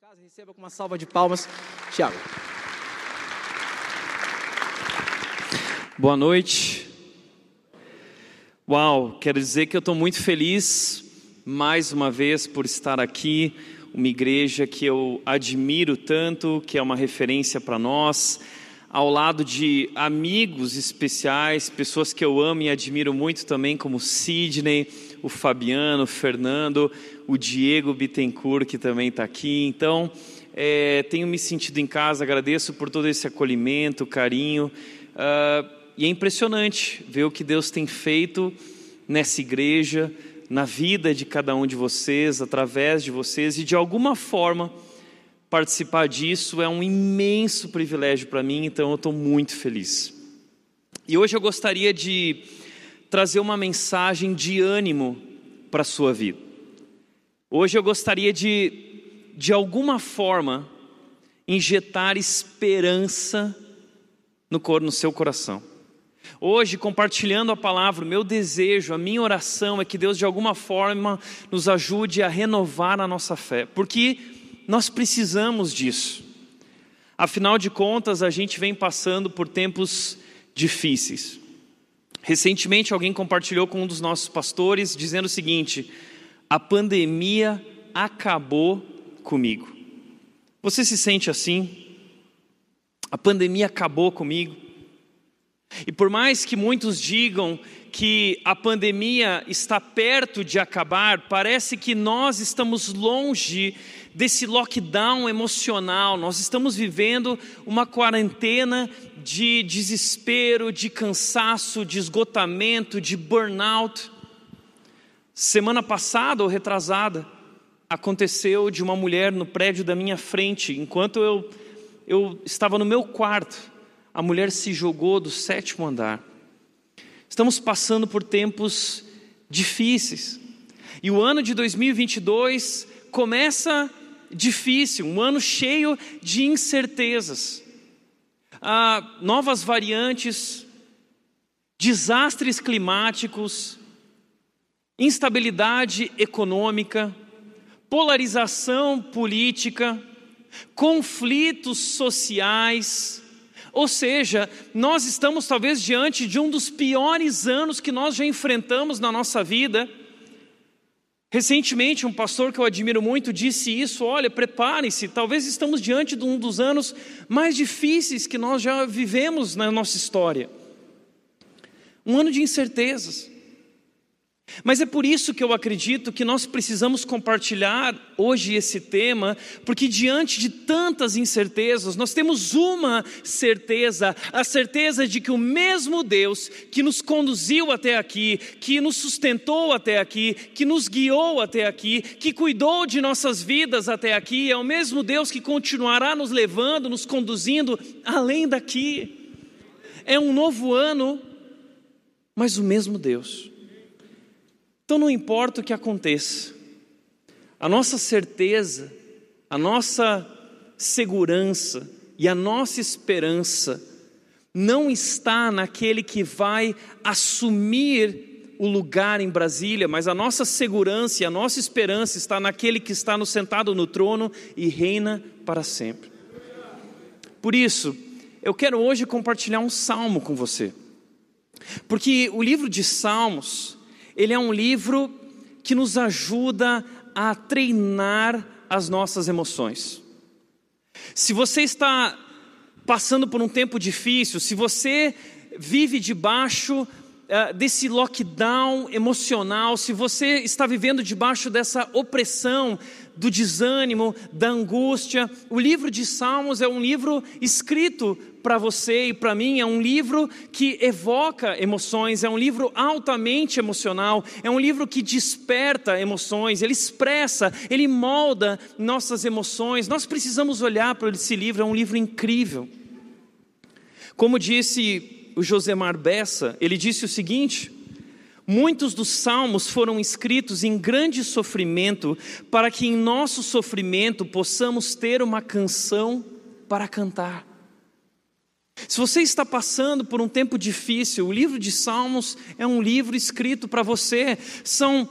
casa, receba com uma salva de palmas. Tiago. Boa noite. Uau, quero dizer que eu estou muito feliz mais uma vez por estar aqui, uma igreja que eu admiro tanto, que é uma referência para nós, ao lado de amigos especiais, pessoas que eu amo e admiro muito também, como Sidney, o Fabiano, o Fernando, o Diego Bittencourt, que também está aqui. Então, é, tenho me sentido em casa, agradeço por todo esse acolhimento, carinho. Uh, e é impressionante ver o que Deus tem feito nessa igreja, na vida de cada um de vocês, através de vocês, e de alguma forma participar disso é um imenso privilégio para mim, então eu estou muito feliz. E hoje eu gostaria de trazer uma mensagem de ânimo para a sua vida. Hoje eu gostaria de, de alguma forma, injetar esperança no, no seu coração. Hoje, compartilhando a palavra, o meu desejo, a minha oração é que Deus de alguma forma nos ajude a renovar a nossa fé, porque nós precisamos disso. Afinal de contas, a gente vem passando por tempos difíceis. Recentemente, alguém compartilhou com um dos nossos pastores dizendo o seguinte: a pandemia acabou comigo. Você se sente assim? A pandemia acabou comigo. E por mais que muitos digam que a pandemia está perto de acabar, parece que nós estamos longe desse lockdown emocional, nós estamos vivendo uma quarentena de desespero, de cansaço, de esgotamento, de burnout. Semana passada ou retrasada, aconteceu de uma mulher no prédio da minha frente, enquanto eu, eu estava no meu quarto, a mulher se jogou do sétimo andar. Estamos passando por tempos difíceis. E o ano de 2022 começa difícil, um ano cheio de incertezas. Novas variantes, desastres climáticos, instabilidade econômica, polarização política, conflitos sociais. Ou seja, nós estamos talvez diante de um dos piores anos que nós já enfrentamos na nossa vida Recentemente, um pastor que eu admiro muito disse isso: olha, preparem-se, talvez estamos diante de um dos anos mais difíceis que nós já vivemos na nossa história. Um ano de incertezas. Mas é por isso que eu acredito que nós precisamos compartilhar hoje esse tema, porque diante de tantas incertezas, nós temos uma certeza, a certeza de que o mesmo Deus que nos conduziu até aqui, que nos sustentou até aqui, que nos guiou até aqui, que cuidou de nossas vidas até aqui, é o mesmo Deus que continuará nos levando, nos conduzindo além daqui. É um novo ano, mas o mesmo Deus. Então não importa o que aconteça, a nossa certeza, a nossa segurança e a nossa esperança não está naquele que vai assumir o lugar em Brasília, mas a nossa segurança e a nossa esperança está naquele que está no sentado no trono e reina para sempre. Por isso, eu quero hoje compartilhar um salmo com você. Porque o livro de Salmos ele é um livro que nos ajuda a treinar as nossas emoções. Se você está passando por um tempo difícil, se você vive debaixo uh, desse lockdown emocional, se você está vivendo debaixo dessa opressão, do desânimo, da angústia, o livro de Salmos é um livro escrito para você e para mim é um livro que evoca emoções, é um livro altamente emocional, é um livro que desperta emoções, ele expressa, ele molda nossas emoções. Nós precisamos olhar para esse livro, é um livro incrível. Como disse o Josemar Bessa, ele disse o seguinte: Muitos dos salmos foram escritos em grande sofrimento, para que em nosso sofrimento possamos ter uma canção para cantar. Se você está passando por um tempo difícil, o livro de Salmos é um livro escrito para você. São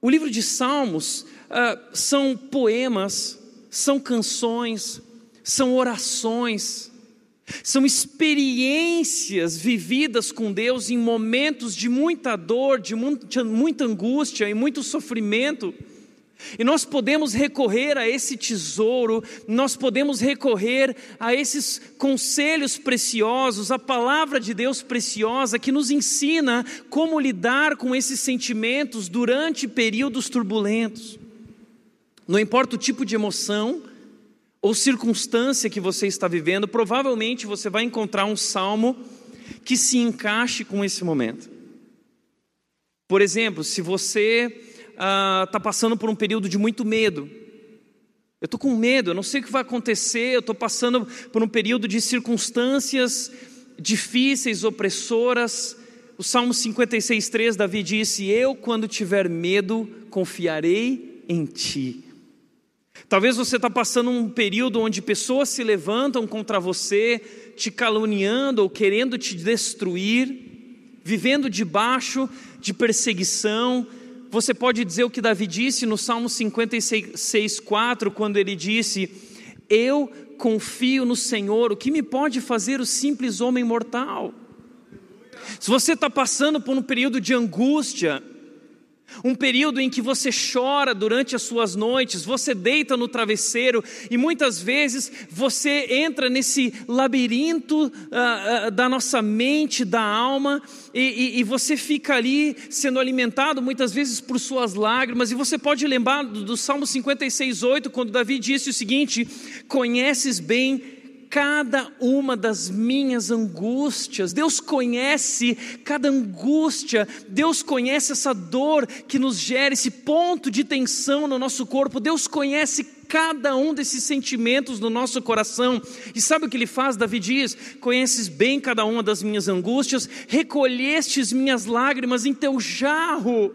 o livro de Salmos uh, são poemas, são canções, são orações, são experiências vividas com Deus em momentos de muita dor, de muita, angústia e muito sofrimento. E nós podemos recorrer a esse tesouro, nós podemos recorrer a esses conselhos preciosos, a palavra de Deus preciosa que nos ensina como lidar com esses sentimentos durante períodos turbulentos. Não importa o tipo de emoção ou circunstância que você está vivendo, provavelmente você vai encontrar um salmo que se encaixe com esse momento. Por exemplo, se você está ah, passando por um período de muito medo, eu estou com medo, eu não sei o que vai acontecer, eu estou passando por um período de circunstâncias difíceis, opressoras. O Salmo 56,3, Davi disse: Eu, quando tiver medo, confiarei em ti. Talvez você está passando um período onde pessoas se levantam contra você, te caluniando ou querendo te destruir, vivendo debaixo de perseguição. Você pode dizer o que Davi disse no Salmo 56, 4, quando ele disse: Eu confio no Senhor, o que me pode fazer o simples homem mortal? Se você está passando por um período de angústia, um período em que você chora durante as suas noites, você deita no travesseiro e muitas vezes você entra nesse labirinto uh, uh, da nossa mente, da alma, e, e, e, você fica ali sendo alimentado muitas vezes por suas lágrimas. E você pode lembrar do, do Salmo 56,8, quando Davi disse o seguinte: Conheces bem cada uma das minhas angústias. Deus conhece cada angústia, Deus conhece essa dor que nos gera esse ponto de tensão no nosso corpo. Deus conhece cada um desses sentimentos no nosso coração. E sabe o que ele faz? Davi diz: Conheces bem cada uma das minhas angústias, recolhestes minhas lágrimas em teu jarro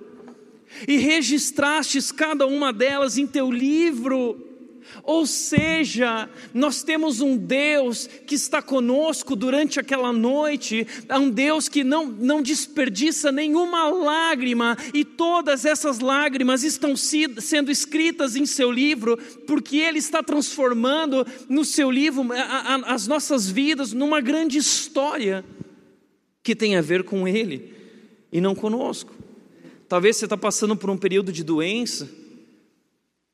e registrastes cada uma delas em teu livro. Ou seja, nós temos um Deus que está conosco durante aquela noite, um Deus que não, não desperdiça nenhuma lágrima, e todas essas lágrimas estão sendo escritas em seu livro, porque Ele está transformando no seu livro as nossas vidas numa grande história que tem a ver com Ele e não conosco. Talvez você está passando por um período de doença,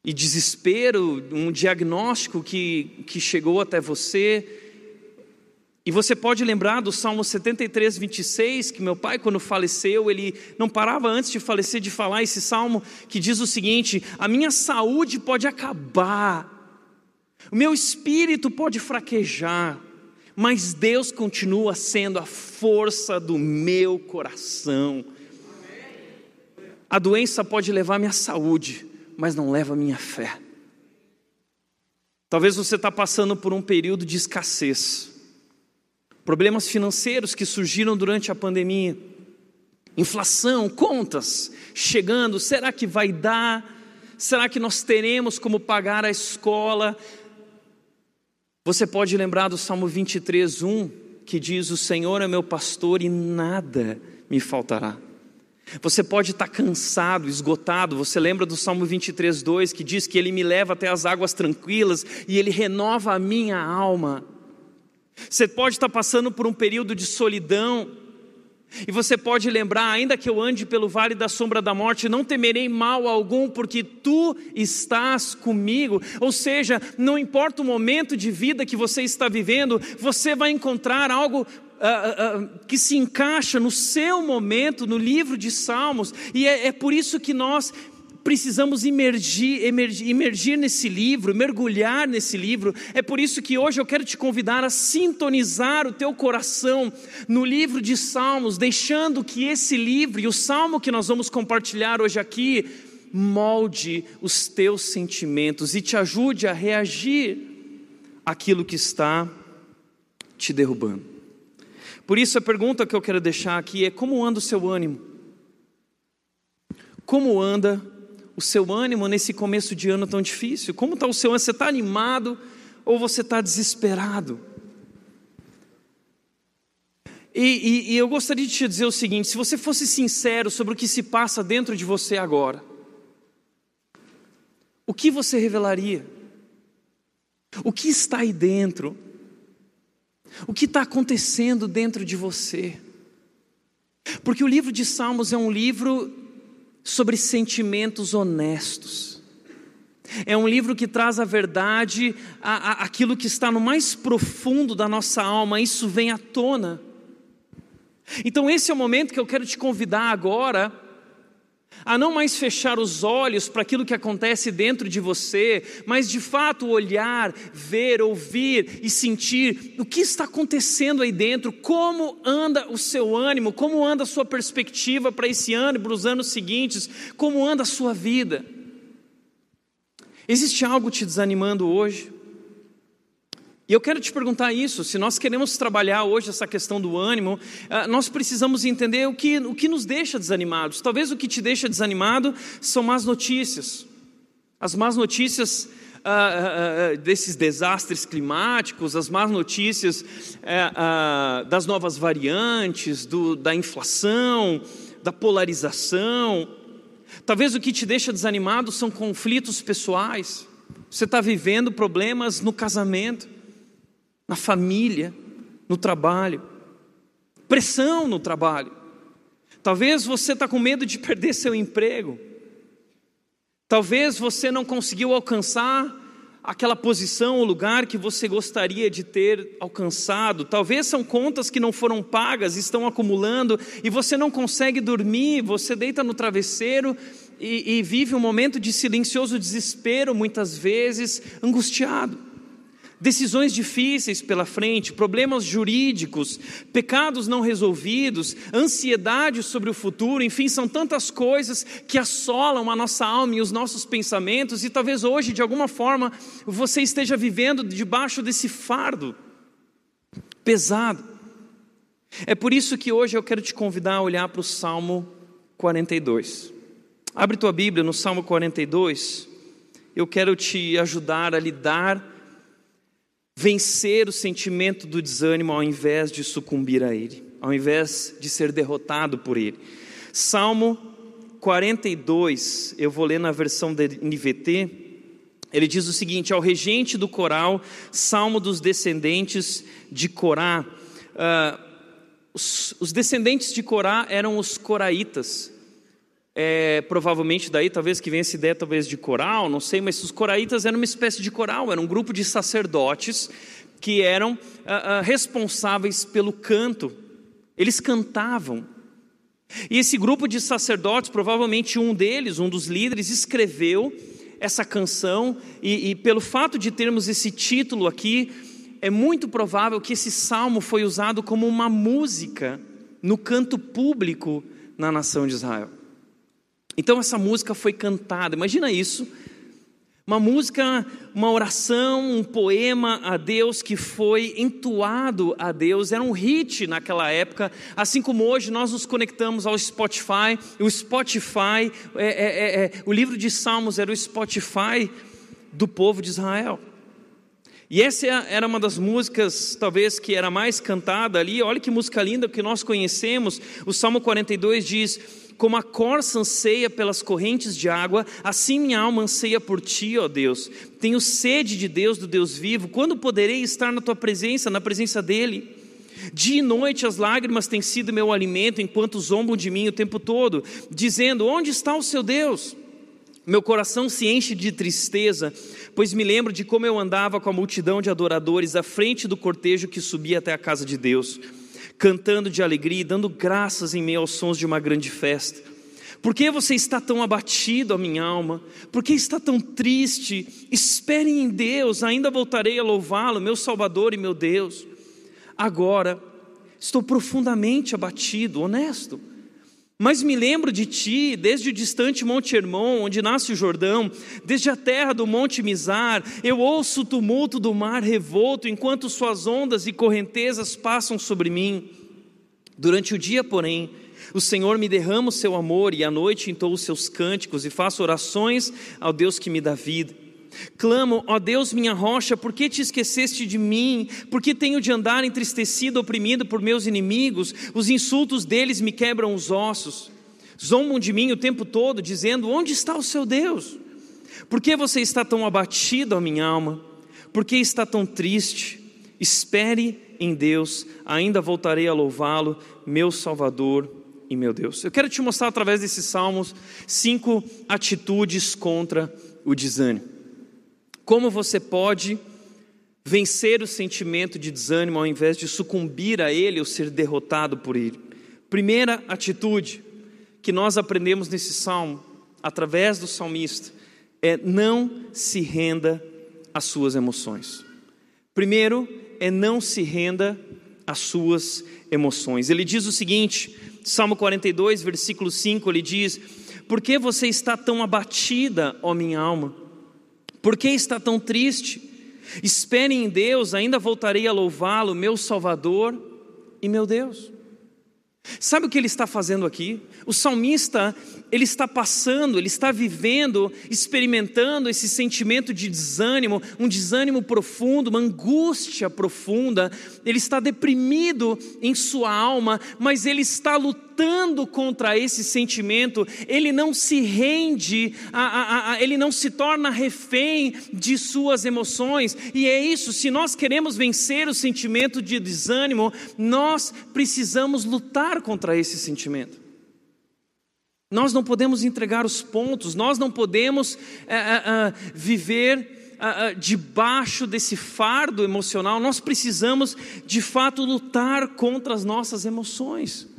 e desespero, um diagnóstico que, que chegou até você. E você pode lembrar do Salmo 73, 26, que meu pai, quando faleceu, ele não parava antes de falecer de falar esse salmo que diz o seguinte: A minha saúde pode acabar, o meu espírito pode fraquejar, mas Deus continua sendo a força do meu coração. A doença pode levar minha saúde, mas não leva a minha fé. Talvez você está passando por um período de escassez, problemas financeiros que surgiram durante a pandemia, inflação, contas chegando, será que vai dar? Será que nós teremos como pagar a escola? Você pode lembrar do Salmo 23, 1, que diz: O Senhor é meu pastor e nada me faltará. Você pode estar cansado, esgotado. Você lembra do Salmo 23, 2 que diz que Ele me leva até as águas tranquilas e Ele renova a minha alma. Você pode estar passando por um período de solidão. E você pode lembrar, ainda que eu ande pelo vale da sombra da morte, não temerei mal algum, porque tu estás comigo. Ou seja, não importa o momento de vida que você está vivendo, você vai encontrar algo uh, uh, que se encaixa no seu momento, no livro de Salmos, e é, é por isso que nós precisamos emergir, emergir, emergir, nesse livro, mergulhar nesse livro. É por isso que hoje eu quero te convidar a sintonizar o teu coração no livro de Salmos, deixando que esse livro e o salmo que nós vamos compartilhar hoje aqui molde os teus sentimentos e te ajude a reagir àquilo que está te derrubando. Por isso, a pergunta que eu quero deixar aqui é: como anda o seu ânimo? Como anda o seu ânimo nesse começo de ano tão difícil? Como está o seu ânimo? Você está animado ou você está desesperado? E, e, e, eu gostaria de te dizer o seguinte: se você fosse sincero sobre o que se passa dentro de você agora, o que você revelaria? O que está aí dentro? O que está acontecendo dentro de você? Porque o livro de Salmos é um livro sobre sentimentos honestos. É um livro que traz a verdade, a, a, aquilo que está no mais profundo da nossa alma, isso vem à tona. Então, esse é o momento que eu quero te convidar agora a não mais fechar os olhos para aquilo que acontece dentro de você, mas de fato olhar, ver, ouvir e sentir o que está acontecendo aí dentro, como anda o seu ânimo, como anda a sua perspectiva para esse ano e para os anos seguintes, como anda a sua vida. Existe algo te desanimando hoje? E eu quero te perguntar isso: se nós queremos trabalhar hoje essa questão do ânimo, ah, nós precisamos entender o que, o que nos deixa desanimados. Talvez o que te deixa desanimado são más notícias. As más notícias ah, ah, desses desastres climáticos, as más notícias eh, das novas variantes, do, da inflação, da polarização. Talvez o que te deixa desanimado são conflitos pessoais. Você está vivendo problemas no casamento na família, no trabalho, pressão no trabalho. Talvez você está com medo de perder seu emprego. Talvez você não conseguiu alcançar aquela posição ou lugar que você gostaria de ter alcançado. Talvez são contas que não foram pagas, estão acumulando e você não consegue dormir, você deita no travesseiro e, e vive um momento de silencioso desespero, muitas vezes angustiado decisões difíceis pela frente, problemas jurídicos, pecados não resolvidos, ansiedade sobre o futuro, enfim, são tantas coisas que assolam a nossa alma e os nossos pensamentos, e talvez hoje, de alguma forma, você esteja vivendo debaixo desse fardo pesado. É por isso que hoje eu quero te convidar a olhar para o Salmo 42. Abre tua Bíblia no Salmo 42. Eu quero te ajudar a lidar vencer o sentimento do desânimo ao invés de sucumbir a ele, ao invés de ser derrotado por ele. Salmo 42, eu vou ler na versão da NVT, ele diz o seguinte: ao regente do coral, salmo dos descendentes de Corá. Uh, os, os descendentes de Corá eram os coraitas, é, provavelmente daí talvez que venha essa ideia talvez de coral, não sei, mas os coraitas eram uma espécie de coral, era um grupo de sacerdotes que eram ah, ah, responsáveis pelo canto. Eles cantavam. E esse grupo de sacerdotes, provavelmente um deles, um dos líderes, escreveu essa canção, e, e pelo fato de termos esse título aqui, é muito provável que esse salmo foi usado como uma música no canto público na nação de Israel. Então essa música foi cantada, imagina isso. Uma música, uma oração, um poema a Deus que foi entoado a Deus, era um hit naquela época, assim como hoje nós nos conectamos ao Spotify. O Spotify, é, é, é, é o livro de Salmos era o Spotify do povo de Israel. E essa era uma das músicas, talvez, que era mais cantada ali. Olha que música linda que nós conhecemos. O Salmo 42 diz: como a corça anseia pelas correntes de água, assim minha alma anseia por ti, ó Deus. Tenho sede de Deus, do Deus vivo. Quando poderei estar na tua presença, na presença dEle? Dia e noite as lágrimas têm sido meu alimento, enquanto zombam de mim o tempo todo, dizendo: Onde está o seu Deus? Meu coração se enche de tristeza, pois me lembro de como eu andava com a multidão de adoradores à frente do cortejo que subia até a casa de Deus cantando de alegria e dando graças em meio aos sons de uma grande festa. Por que você está tão abatido, a minha alma? Por que está tão triste? Espere em Deus, ainda voltarei a louvá-lo, meu Salvador e meu Deus. Agora, estou profundamente abatido, honesto. Mas me lembro de ti, desde o distante Monte Hermon, onde nasce o Jordão, desde a terra do Monte Mizar, eu ouço o tumulto do mar revolto, enquanto suas ondas e correntezas passam sobre mim. Durante o dia, porém, o Senhor me derrama o seu amor, e à noite entou os seus cânticos, e faço orações ao Deus que me dá vida. Clamo, ó Deus, minha rocha, por que te esqueceste de mim? Por que tenho de andar entristecido, oprimido por meus inimigos? Os insultos deles me quebram os ossos. Zombam de mim o tempo todo, dizendo: Onde está o seu Deus? Por que você está tão abatido, ó minha alma? Por que está tão triste? Espere em Deus, ainda voltarei a louvá-lo, meu Salvador e meu Deus. Eu quero te mostrar através desses salmos cinco atitudes contra o desânimo. Como você pode vencer o sentimento de desânimo ao invés de sucumbir a ele ou ser derrotado por ele? Primeira atitude que nós aprendemos nesse salmo, através do salmista, é não se renda às suas emoções. Primeiro, é não se renda às suas emoções. Ele diz o seguinte, Salmo 42, versículo 5, ele diz: Por que você está tão abatida, ó minha alma? Por que está tão triste? Espere em Deus, ainda voltarei a louvá-lo, meu Salvador e meu Deus. Sabe o que ele está fazendo aqui? O salmista, ele está passando, ele está vivendo, experimentando esse sentimento de desânimo, um desânimo profundo, uma angústia profunda. Ele está deprimido em sua alma, mas ele está lutando contra esse sentimento. Ele não se rende, a, a, a, ele não se torna refém de suas emoções. E é isso, se nós queremos vencer o sentimento de desânimo, nós precisamos lutar contra esse sentimento. Nós não podemos entregar os pontos, nós não podemos é, é, viver debaixo desse fardo emocional, nós precisamos de fato lutar contra as nossas emoções.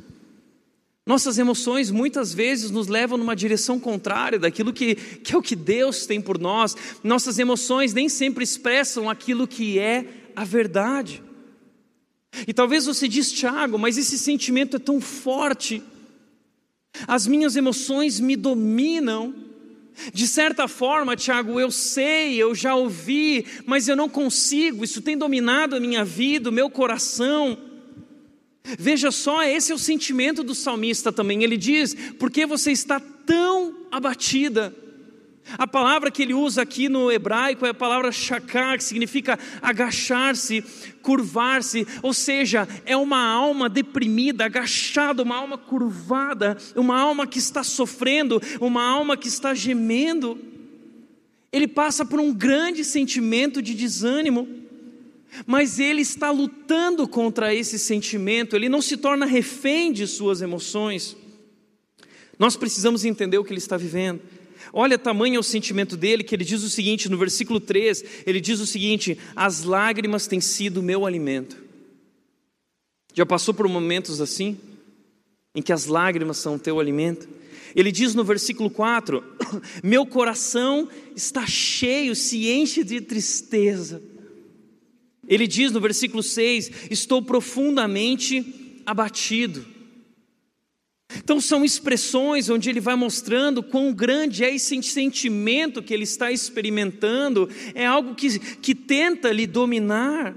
Nossas emoções muitas vezes nos levam numa direção contrária daquilo que, que é o que Deus tem por nós. Nossas emoções nem sempre expressam aquilo que é a verdade. E talvez você diz, Tiago, mas esse sentimento é tão forte as minhas emoções me dominam. De certa forma, Tiago, eu sei, eu já ouvi, mas eu não consigo, isso tem dominado a minha vida, o meu coração. Veja só, esse é o sentimento do salmista também. Ele diz: Por que você está tão abatida? A palavra que ele usa aqui no hebraico é a palavra shakar, que significa agachar-se, curvar-se, ou seja, é uma alma deprimida, agachada, uma alma curvada, uma alma que está sofrendo, uma alma que está gemendo. Ele passa por um grande sentimento de desânimo, mas ele está lutando contra esse sentimento, ele não se torna refém de suas emoções. Nós precisamos entender o que ele está vivendo. Olha tamanho o sentimento dele, que ele diz o seguinte, no versículo 3, ele diz o seguinte: As lágrimas têm sido meu alimento. Já passou por momentos assim? Em que as lágrimas são teu alimento? Ele diz no versículo 4: Meu coração está cheio, se enche de tristeza. Ele diz no versículo 6: Estou profundamente abatido. Então, são expressões onde ele vai mostrando quão grande é esse sentimento que ele está experimentando, é algo que, que tenta lhe dominar,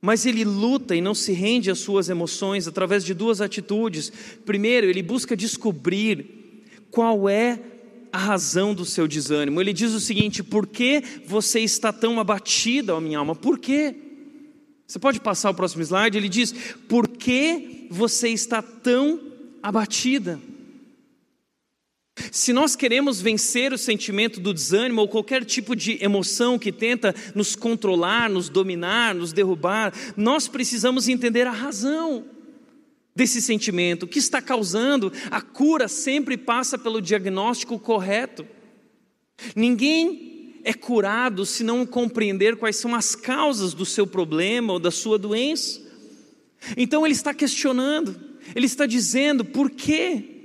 mas ele luta e não se rende às suas emoções através de duas atitudes. Primeiro, ele busca descobrir qual é a razão do seu desânimo. Ele diz o seguinte: por que você está tão abatida, ó minha alma? Por quê? Você pode passar o próximo slide? Ele diz: por que você está tão abatida. Se nós queremos vencer o sentimento do desânimo ou qualquer tipo de emoção que tenta nos controlar, nos dominar, nos derrubar, nós precisamos entender a razão desse sentimento, o que está causando. A cura sempre passa pelo diagnóstico correto. Ninguém é curado se não compreender quais são as causas do seu problema ou da sua doença. Então ele está questionando. Ele está dizendo por quê?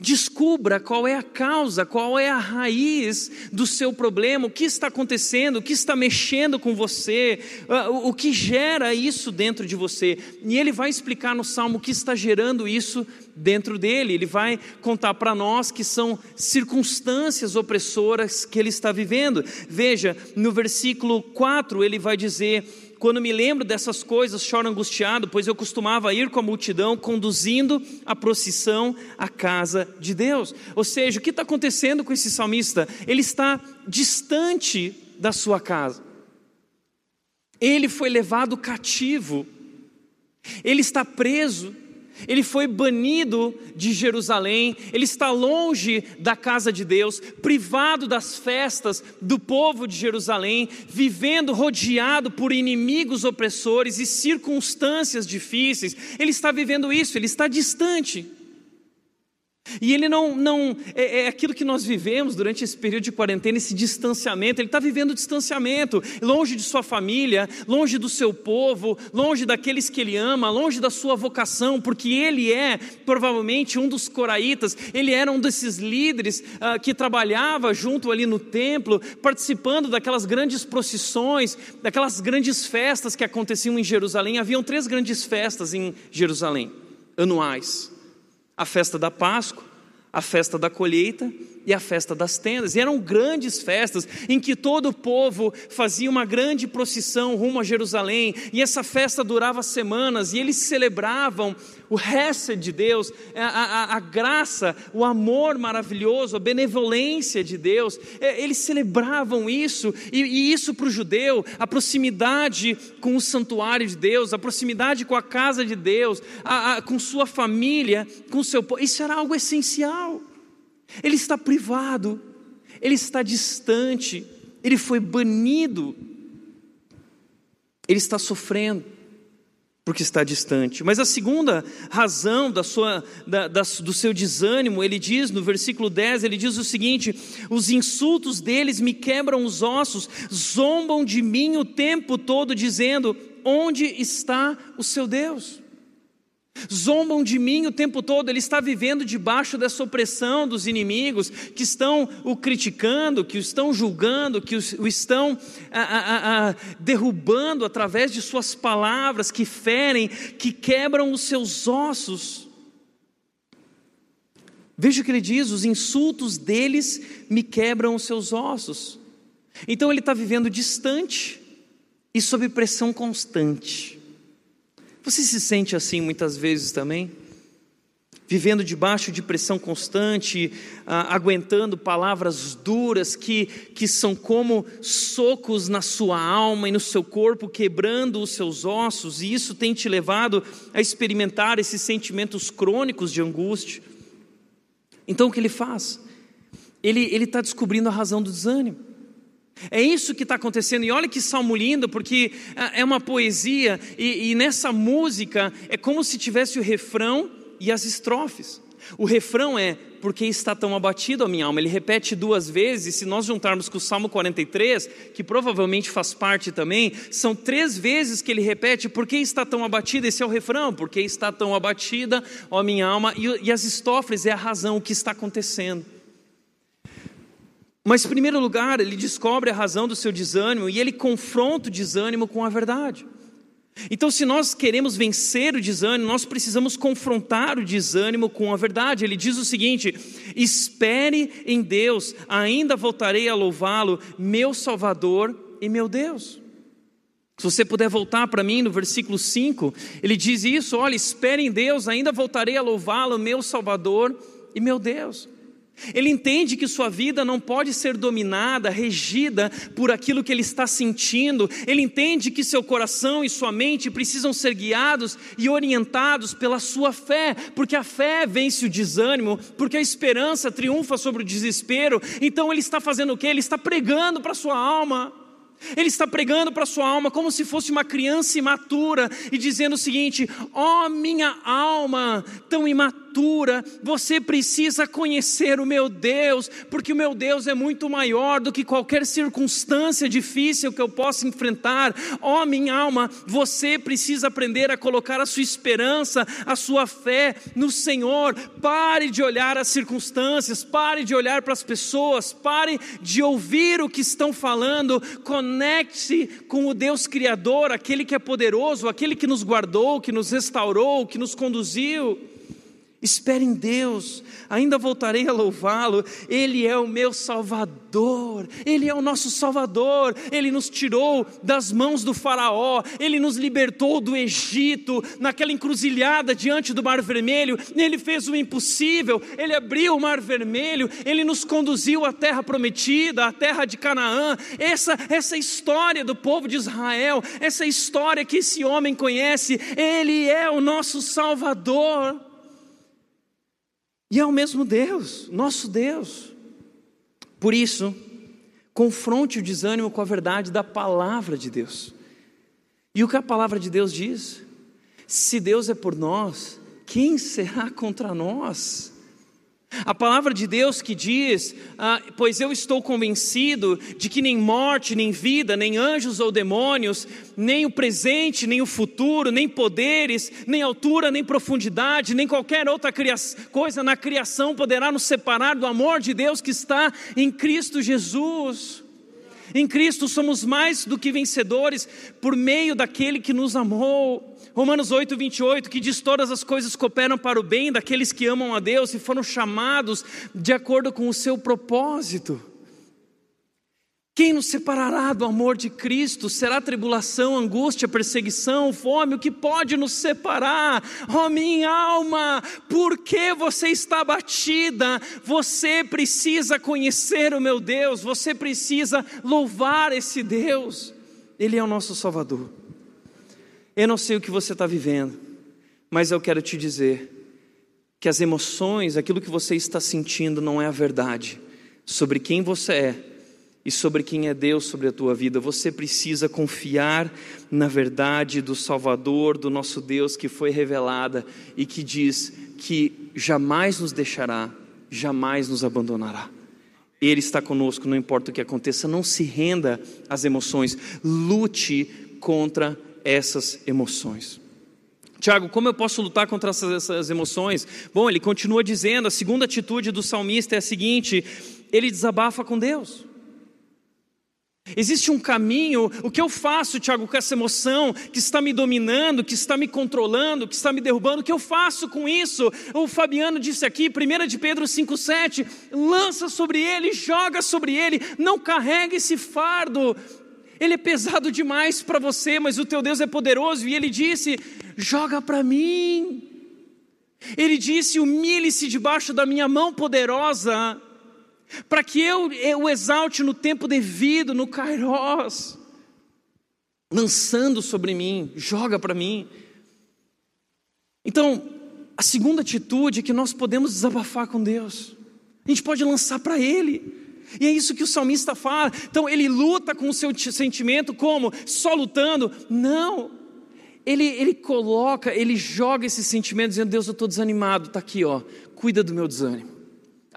Descubra qual é a causa, qual é a raiz do seu problema, o que está acontecendo, o que está mexendo com você, ah, o que gera isso dentro de você. E ele vai explicar no salmo o que está gerando isso dentro dele. Ele vai contar para nós que são circunstâncias opressoras que ele está vivendo. Veja, no versículo 4 ele vai dizer quando me lembro dessas coisas, choro angustiado, pois eu costumava ir com a multidão conduzindo a procissão à casa de Deus. Ou seja, o que está acontecendo com esse salmista? Ele está distante da sua casa. Ele foi levado cativo. Ele está preso. Ele foi banido de Jerusalém, ele está longe da casa de Deus, privado das festas do povo de Jerusalém, vivendo rodeado por inimigos opressores e circunstâncias difíceis. Ele está vivendo isso, ele está distante. E ele não, não é, é, aquilo que nós vivemos durante esse período de quarentena, esse distanciamento. Ele está vivendo distanciamento, longe de sua família, longe do seu povo, longe daqueles que ele ama, longe da sua vocação, porque ele é provavelmente um dos coraitas. Ele era um desses líderes ah, que trabalhava junto ali no templo, participando daquelas grandes procissões, daquelas grandes festas que aconteciam em Jerusalém. Haviam três grandes festas em Jerusalém, anuais a festa da Páscoa, a festa da colheita e a festa das tendas. E eram grandes festas em que todo o povo fazia uma grande procissão rumo a Jerusalém, e essa festa durava semanas, e eles celebravam o resto de Deus, a, a, a, graça, o amor maravilhoso, a benevolência de Deus. É, eles celebravam isso, e, e isso para o judeu, a proximidade com o santuário de Deus, a proximidade com a casa de Deus, a, com sua família, com seu povo, isso era algo essencial. Ele está privado, ele está distante, ele foi banido, ele está sofrendo porque está distante. Mas a segunda razão da sua, da, da, do seu desânimo, ele diz no versículo 10, ele diz o seguinte: os insultos deles me quebram os ossos, zombam de mim o tempo todo, dizendo: onde está o seu Deus? Zombam de mim o tempo todo, ele está vivendo debaixo dessa opressão dos inimigos que estão o criticando, que o estão julgando, que o estão a, a, a, derrubando através de suas palavras que ferem, que quebram os seus ossos. Veja o que ele diz: os insultos deles me quebram os seus ossos. Então ele está vivendo distante e sob pressão constante. Você se sente assim muitas vezes também? Vivendo debaixo de pressão constante, ah, aguentando palavras duras que, que são como socos na sua alma e no seu corpo, quebrando os seus ossos, e isso tem te levado a experimentar esses sentimentos crônicos de angústia. Então o que ele faz? Ele está descobrindo a razão do desânimo. É isso que está acontecendo, e olha que salmo lindo, porque é uma poesia, e, e nessa música é como se tivesse o refrão e as estrofes. O refrão é, porque está tão abatido a minha alma? Ele repete duas vezes, se nós juntarmos com o Salmo 43, que provavelmente faz parte também, são três vezes que ele repete, porque está tão abatida? Esse é o refrão, porque está tão abatida, ó minha alma, e, e as estrofes é a razão, o que está acontecendo. Mas, em primeiro lugar, ele descobre a razão do seu desânimo e ele confronta o desânimo com a verdade. Então, se nós queremos vencer o desânimo, nós precisamos confrontar o desânimo com a verdade. Ele diz o seguinte: espere em Deus, ainda voltarei a louvá-lo, meu Salvador e meu Deus. Se você puder voltar para mim no versículo 5, ele diz isso: olha, espere em Deus, ainda voltarei a louvá-lo, meu Salvador e meu Deus. Ele entende que sua vida não pode ser dominada, regida por aquilo que ele está sentindo. Ele entende que seu coração e sua mente precisam ser guiados e orientados pela sua fé, porque a fé vence o desânimo, porque a esperança triunfa sobre o desespero. Então ele está fazendo o que? Ele está pregando para sua alma. Ele está pregando para sua alma como se fosse uma criança imatura e dizendo o seguinte: ó oh, minha alma tão imatura você precisa conhecer o meu Deus, porque o meu Deus é muito maior do que qualquer circunstância difícil que eu possa enfrentar. Ó oh, minha alma, você precisa aprender a colocar a sua esperança, a sua fé no Senhor. Pare de olhar as circunstâncias, pare de olhar para as pessoas, pare de ouvir o que estão falando, conecte-se com o Deus Criador, aquele que é poderoso, aquele que nos guardou, que nos restaurou, que nos conduziu. Espere em Deus, ainda voltarei a louvá-lo. Ele é o meu Salvador, Ele é o nosso Salvador. Ele nos tirou das mãos do Faraó, Ele nos libertou do Egito, naquela encruzilhada diante do Mar Vermelho. Ele fez o impossível, Ele abriu o Mar Vermelho, Ele nos conduziu à terra prometida, à terra de Canaã. Essa, essa história do povo de Israel, essa história que esse homem conhece, Ele é o nosso Salvador. E é o mesmo Deus, nosso Deus. Por isso, confronte o desânimo com a verdade da palavra de Deus. E o que a palavra de Deus diz? Se Deus é por nós, quem será contra nós? A palavra de Deus que diz: ah, Pois eu estou convencido de que nem morte, nem vida, nem anjos ou demônios, nem o presente, nem o futuro, nem poderes, nem altura, nem profundidade, nem qualquer outra coisa na criação poderá nos separar do amor de Deus que está em Cristo Jesus. Em Cristo somos mais do que vencedores por meio daquele que nos amou. Romanos 8, 28, que diz: Todas as coisas cooperam para o bem daqueles que amam a Deus e foram chamados de acordo com o seu propósito. Quem nos separará do amor de Cristo? Será tribulação, angústia, perseguição, fome? O que pode nos separar? Oh, minha alma, por que você está batida? Você precisa conhecer o meu Deus, você precisa louvar esse Deus, Ele é o nosso Salvador. Eu não sei o que você está vivendo, mas eu quero te dizer que as emoções, aquilo que você está sentindo, não é a verdade sobre quem você é e sobre quem é Deus sobre a tua vida. Você precisa confiar na verdade do Salvador, do nosso Deus que foi revelada e que diz que jamais nos deixará, jamais nos abandonará. Ele está conosco, não importa o que aconteça, não se renda às emoções, lute contra essas emoções. Tiago, como eu posso lutar contra essas, emoções? Bom, ele continua dizendo: a segunda atitude do salmista é a seguinte: ele desabafa com Deus. Existe um caminho, o que eu faço, Tiago, com essa emoção que está me dominando, que está me controlando, que está me derrubando, o que eu faço com isso? O Fabiano disse aqui, 1 de Pedro 5,7: lança sobre ele, joga sobre ele, não carrega esse fardo, ele é pesado demais para você, mas o teu Deus é poderoso. E ele disse: joga para mim. Ele disse: humilhe-se debaixo da minha mão poderosa, para que eu, o exalte no tempo devido, no Kairos, lançando sobre mim, joga para mim. Então, a segunda atitude é que nós podemos desabafar com Deus, a gente pode lançar para Ele. E é isso que o salmista fala. Então ele luta com o seu sentimento como? Só lutando? Não. Ele, ele coloca, ele joga esse sentimento dizendo: Deus, eu estou desanimado, está aqui, ó, cuida do meu desânimo.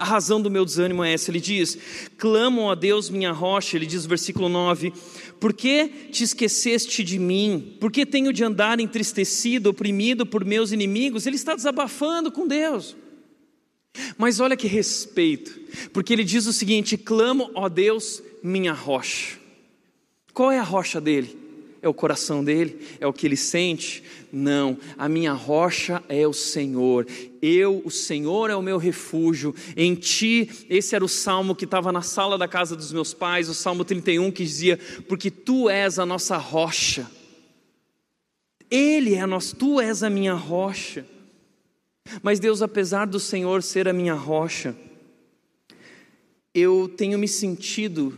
A razão do meu desânimo é essa. Ele diz: Clamam a Deus, minha rocha. Ele diz, versículo 9: Por que te esqueceste de mim? Por que tenho de andar entristecido, oprimido por meus inimigos? Ele está desabafando com Deus. Mas olha que respeito, porque ele diz o seguinte: clamo, ó Deus, minha rocha. Qual é a rocha dele? É o coração dele? É o que ele sente? Não, a minha rocha é o Senhor. Eu, o Senhor é o meu refúgio. Em ti, esse era o salmo que estava na sala da casa dos meus pais, o salmo 31 que dizia: Porque tu és a nossa rocha. Ele é a nossa, tu és a minha rocha. Mas Deus, apesar do Senhor ser a minha rocha, eu tenho me sentido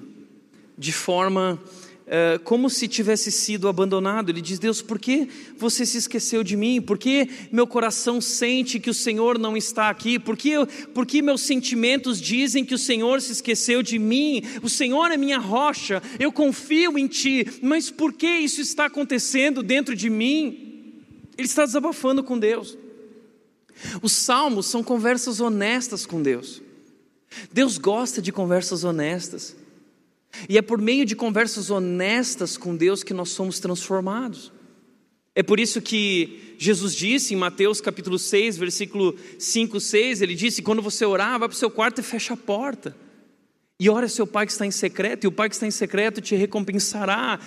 de forma uh, como se tivesse sido abandonado. Ele diz: Deus, por que você se esqueceu de mim? Por que meu coração sente que o Senhor não está aqui? Por que, eu, por que meus sentimentos dizem que o Senhor se esqueceu de mim? O Senhor é minha rocha, eu confio em Ti, mas por que isso está acontecendo dentro de mim? Ele está desabafando com Deus. Os salmos são conversas honestas com Deus. Deus gosta de conversas honestas. E é por meio de conversas honestas com Deus que nós somos transformados. É por isso que Jesus disse em Mateus capítulo 6, versículo 5, 6, ele disse: quando você orar, vá para o seu quarto e fecha a porta. E ora seu pai que está em secreto, e o pai que está em secreto te recompensará.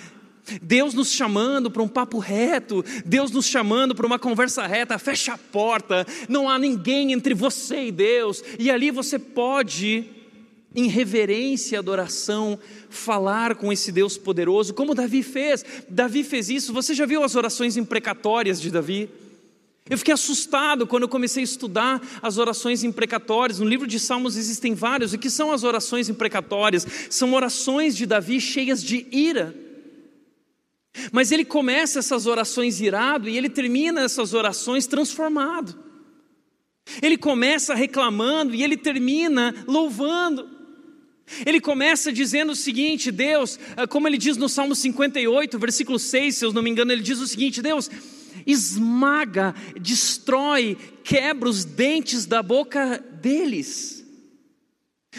Deus nos chamando para um papo reto, Deus nos chamando para uma conversa reta, fecha a porta, não há ninguém entre você e Deus, e ali você pode, em reverência e adoração, falar com esse Deus poderoso, como Davi fez. Davi fez isso, você já viu as orações imprecatórias de Davi? Eu fiquei assustado quando eu comecei a estudar as orações imprecatórias. No livro de Salmos existem vários. O que são as orações imprecatórias? São orações de Davi cheias de ira. Mas ele começa essas orações irado e ele termina essas orações transformado. Ele começa reclamando e ele termina louvando. Ele começa dizendo o seguinte: Deus, ah, como ele diz no Salmo 58, versículo 6, se eu não me engano, ele diz o seguinte: Deus, esmaga, destrói, quebra os dentes da boca deles.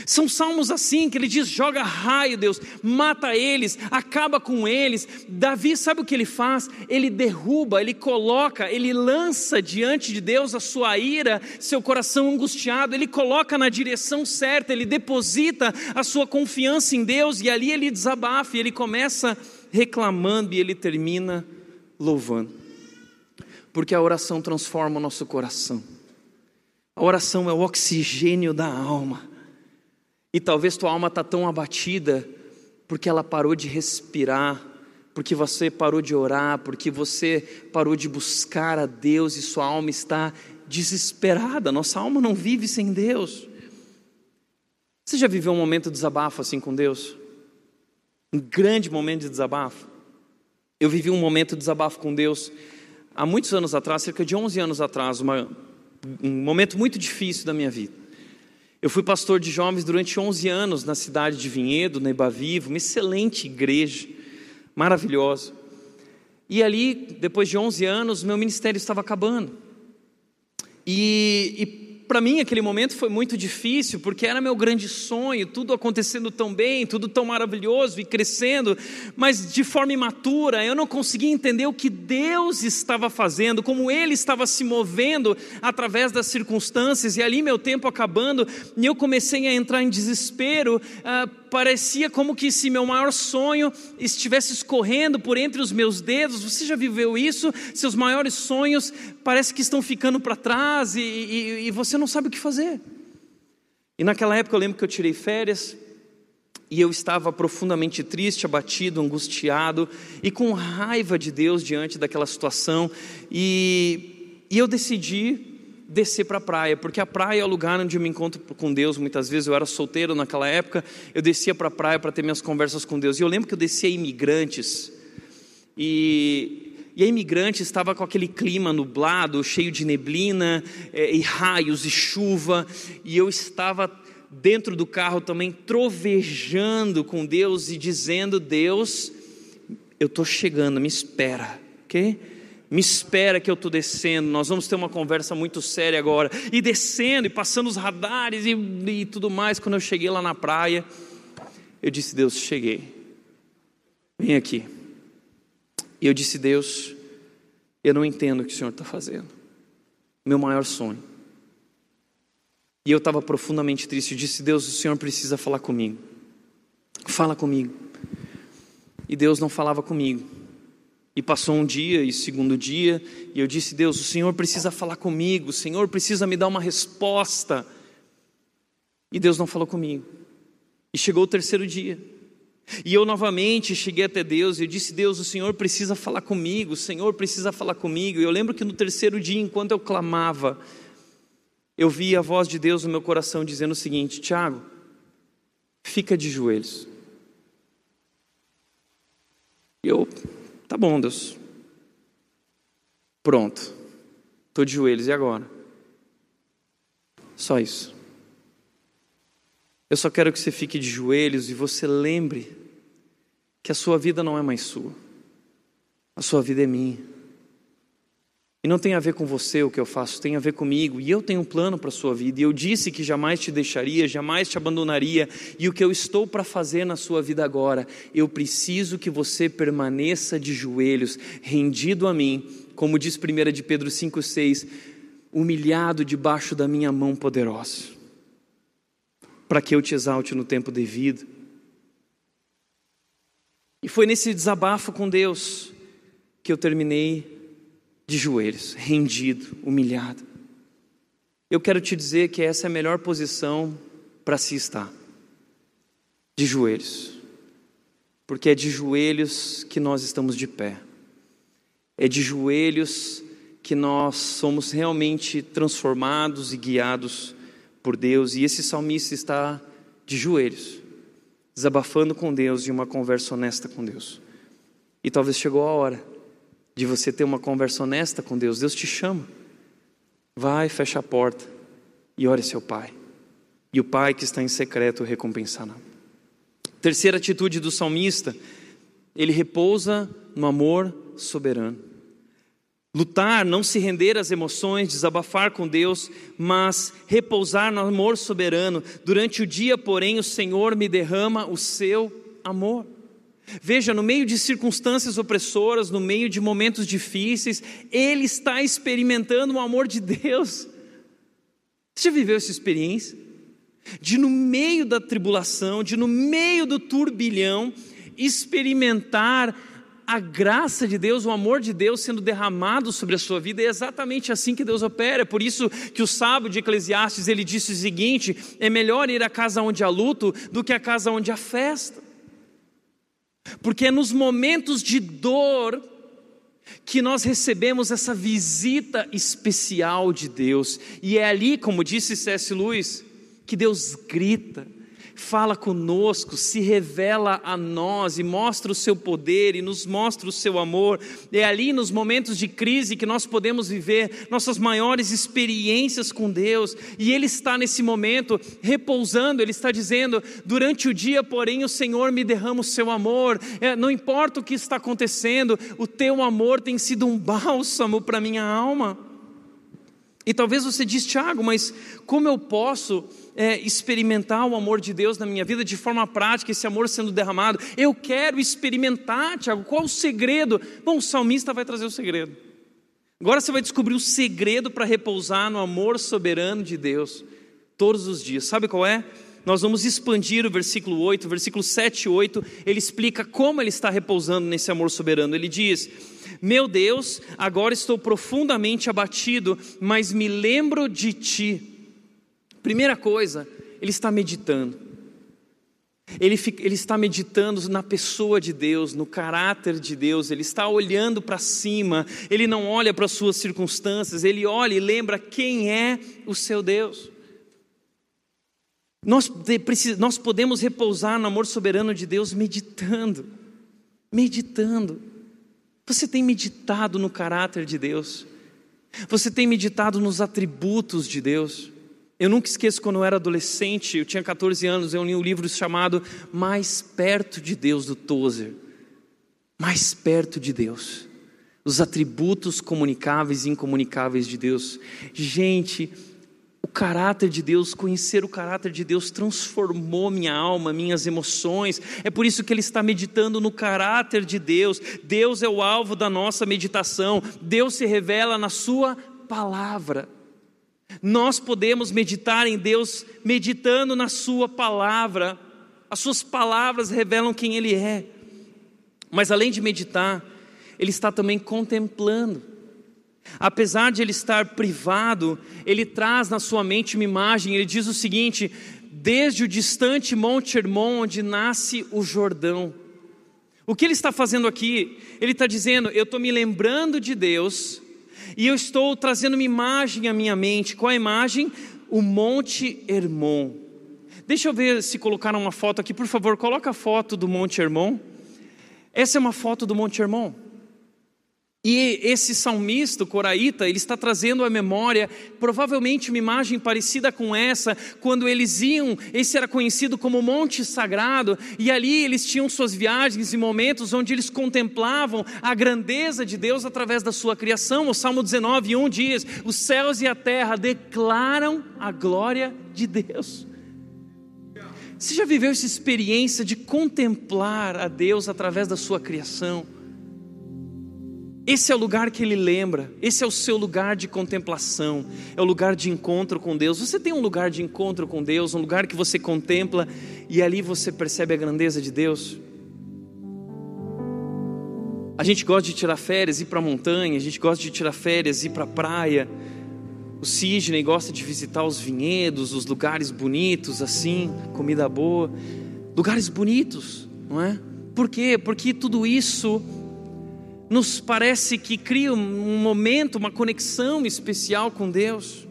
São salmos assim que ele diz: joga raio, Deus, mata eles, acaba com eles. Davi sabe o que ele faz? Ele derruba, ele coloca, ele lança diante de Deus a sua ira, seu coração angustiado, ele coloca na direção certa, ele deposita a sua confiança em Deus e ali ele desabafa, e ele começa reclamando e ele termina louvando. Porque a oração transforma o nosso coração. A oração é o oxigênio da alma. E talvez tua alma está tão abatida porque ela parou de respirar, porque você parou de orar, porque você parou de buscar a Deus e sua alma está desesperada. Nossa alma não vive sem Deus. Você já viveu um momento de desabafo assim com Deus? Um grande momento de desabafo? Eu vivi um momento de desabafo com Deus há muitos anos atrás, cerca de 11 anos atrás, uma, um momento muito difícil da minha vida. Eu fui pastor de jovens durante 11 anos na cidade de Vinhedo, na Ibavivo, uma excelente igreja, maravilhosa. E ali, depois de 11 anos, meu ministério estava acabando. E, e para mim aquele momento foi muito difícil, porque era meu grande sonho, tudo acontecendo tão bem, tudo tão maravilhoso e crescendo, mas de forma imatura, eu não conseguia entender o que Deus estava fazendo, como Ele estava se movendo através das circunstâncias, e ali meu tempo acabando, e eu comecei a entrar em desespero. Ah, parecia como que se meu maior sonho estivesse escorrendo por entre os meus dedos. Você já viveu isso? Seus maiores sonhos parece que estão ficando para trás e, e, e você não sabe o que fazer. E naquela época eu lembro que eu tirei férias e eu estava profundamente triste, abatido, angustiado e com raiva de Deus diante daquela situação. E, e eu decidi descer para a praia, porque a praia é o lugar onde eu me encontro com Deus. Muitas vezes eu era solteiro naquela época, eu descia para a praia para ter minhas conversas com Deus. E eu lembro que eu descia imigrantes, e, e a imigrante estava com aquele clima nublado, cheio de neblina, é, e raios e chuva, e eu estava dentro do carro também trovejando com Deus e dizendo: Deus, eu estou chegando, me espera, ok? Me espera que eu estou descendo, nós vamos ter uma conversa muito séria agora. E descendo, e passando os radares e, e tudo mais. Quando eu cheguei lá na praia, eu disse: Deus, cheguei, vem aqui. E eu disse: Deus, eu não entendo o que o Senhor está fazendo, meu maior sonho. E eu estava profundamente triste. Eu disse: Deus, o Senhor precisa falar comigo. Fala comigo. E Deus não falava comigo. E passou um dia e segundo dia, e eu disse: Deus, o Senhor precisa falar comigo, o Senhor precisa me dar uma resposta. E Deus não falou comigo. E chegou o terceiro dia. E eu novamente cheguei até Deus e eu disse: Deus, o Senhor precisa falar comigo, o Senhor precisa falar comigo. E eu lembro que no terceiro dia, enquanto eu clamava, eu vi a voz de Deus no meu coração dizendo o seguinte: Tiago, fica de joelhos. E eu Tá bom, Deus. Pronto. Estou de joelhos, e agora? Só isso. Eu só quero que você fique de joelhos e você lembre que a sua vida não é mais sua. A sua vida é minha. Não tem a ver com você o que eu faço, tem a ver comigo. E eu tenho um plano para a sua vida. E eu disse que jamais te deixaria, jamais te abandonaria. E o que eu estou para fazer na sua vida agora, eu preciso que você permaneça de joelhos, rendido a mim, como diz 1 de Pedro 5,6, humilhado debaixo da minha mão poderosa, para que eu te exalte no tempo devido. E foi nesse desabafo com Deus que eu terminei de joelhos, rendido, humilhado. Eu quero te dizer que essa é a melhor posição para se estar, de joelhos, porque é de joelhos que nós estamos de pé, é de joelhos que nós somos realmente transformados e guiados por Deus, e esse salmista está de joelhos, desabafando com Deus e uma conversa honesta com Deus. E talvez chegou a hora de você ter uma conversa honesta com Deus. Deus te chama. Vai, fecha a porta e ore seu pai. E o pai que está em secreto recompensará. Terceira atitude do salmista, ele repousa no amor soberano. Lutar, não se render às emoções, desabafar com Deus, mas repousar no amor soberano. Durante o dia, porém, o Senhor me derrama o seu amor. Veja, no meio de circunstâncias opressoras, no meio de momentos difíceis, ele está experimentando o amor de Deus. Você já viveu essa experiência? De no meio da tribulação, de no meio do turbilhão, experimentar a graça de Deus, o amor de Deus sendo derramado sobre a sua vida, é exatamente assim que Deus opera. É por isso que o sábio de Eclesiastes ele disse o seguinte: é melhor ir à casa onde há luto do que à casa onde há festa. Porque é nos momentos de dor que nós recebemos essa visita especial de Deus, e é ali, como disse C.S. Lewis, que Deus grita, fala conosco, se revela a nós e mostra o seu poder e nos mostra o seu amor. É ali nos momentos de crise que nós podemos viver nossas maiores experiências com Deus, e Ele está nesse momento repousando, Ele está dizendo: durante o dia, porém, o Senhor me derrama o seu amor, é, não importa o que está acontecendo, o teu amor tem sido um bálsamo para minha alma. E talvez você diz, Tiago, mas como eu posso é, experimentar o amor de Deus na minha vida de forma prática, esse amor sendo derramado? Eu quero experimentar, Tiago, qual o segredo? Bom, o salmista vai trazer o segredo. Agora você vai descobrir o segredo para repousar no amor soberano de Deus todos os dias. Sabe qual é? Nós vamos expandir o versículo 8, versículo 7 e 8, ele explica como ele está repousando nesse amor soberano. Ele diz: Meu Deus, agora estou profundamente abatido, mas me lembro de ti. Primeira coisa, ele está meditando. Ele, ele, está meditando na pessoa de Deus, no caráter de Deus, ele está olhando para cima, ele não olha para as suas circunstâncias, ele olha e lembra quem é o seu Deus. Nós, nós podemos repousar no amor soberano de Deus meditando, meditando. Você tem meditado no caráter de Deus, você tem meditado nos atributos de Deus. Eu nunca esqueço quando eu era adolescente, eu tinha 14 anos, eu li um livro chamado Mais Perto de Deus, do Tozer. Mais perto de Deus. Os atributos comunicáveis e incomunicáveis de Deus. Gente, o caráter de Deus, conhecer o caráter de Deus transformou minha alma, minhas emoções. É por isso que ele está meditando no caráter de Deus. Deus é o alvo da nossa meditação. Deus se revela na sua palavra. Nós podemos meditar em Deus meditando na sua palavra. As suas palavras revelam quem ele é. Mas além de meditar, ele está também contemplando Apesar de ele estar privado, ele traz na sua mente uma imagem, ele diz o seguinte: desde o distante Monte Hermon, onde nasce o Jordão. O que ele está fazendo aqui? Ele está dizendo: eu estou me lembrando de Deus, e eu estou trazendo uma imagem à minha mente. Qual a imagem? O Monte Hermon. Deixa eu ver se colocaram uma foto aqui, por favor, coloca a foto do Monte Hermon. Essa é uma foto do Monte Hermon. E esse salmista, o coraíta, ele está trazendo à memória provavelmente uma imagem parecida com essa, quando eles iam, esse era conhecido como Monte Sagrado, e ali eles tinham suas viagens e momentos onde eles contemplavam a grandeza de Deus através da sua criação. O Salmo 19, 1 diz: Os céus e a terra declaram a glória de Deus. Você já viveu essa experiência de contemplar a Deus através da sua criação? Esse é o lugar que ele lembra, esse é o seu lugar de contemplação, é o lugar de encontro com Deus. Você tem um lugar de encontro com Deus, um lugar que você contempla e ali você percebe a grandeza de Deus? A gente gosta de tirar férias, ir para a montanha, a gente gosta de tirar férias, ir para a praia. O Sidney gosta de visitar os vinhedos, os lugares bonitos, assim, comida boa. Lugares bonitos, não é? Por quê? Porque tudo isso nos parece que cria um momento, uma conexão especial com Deus.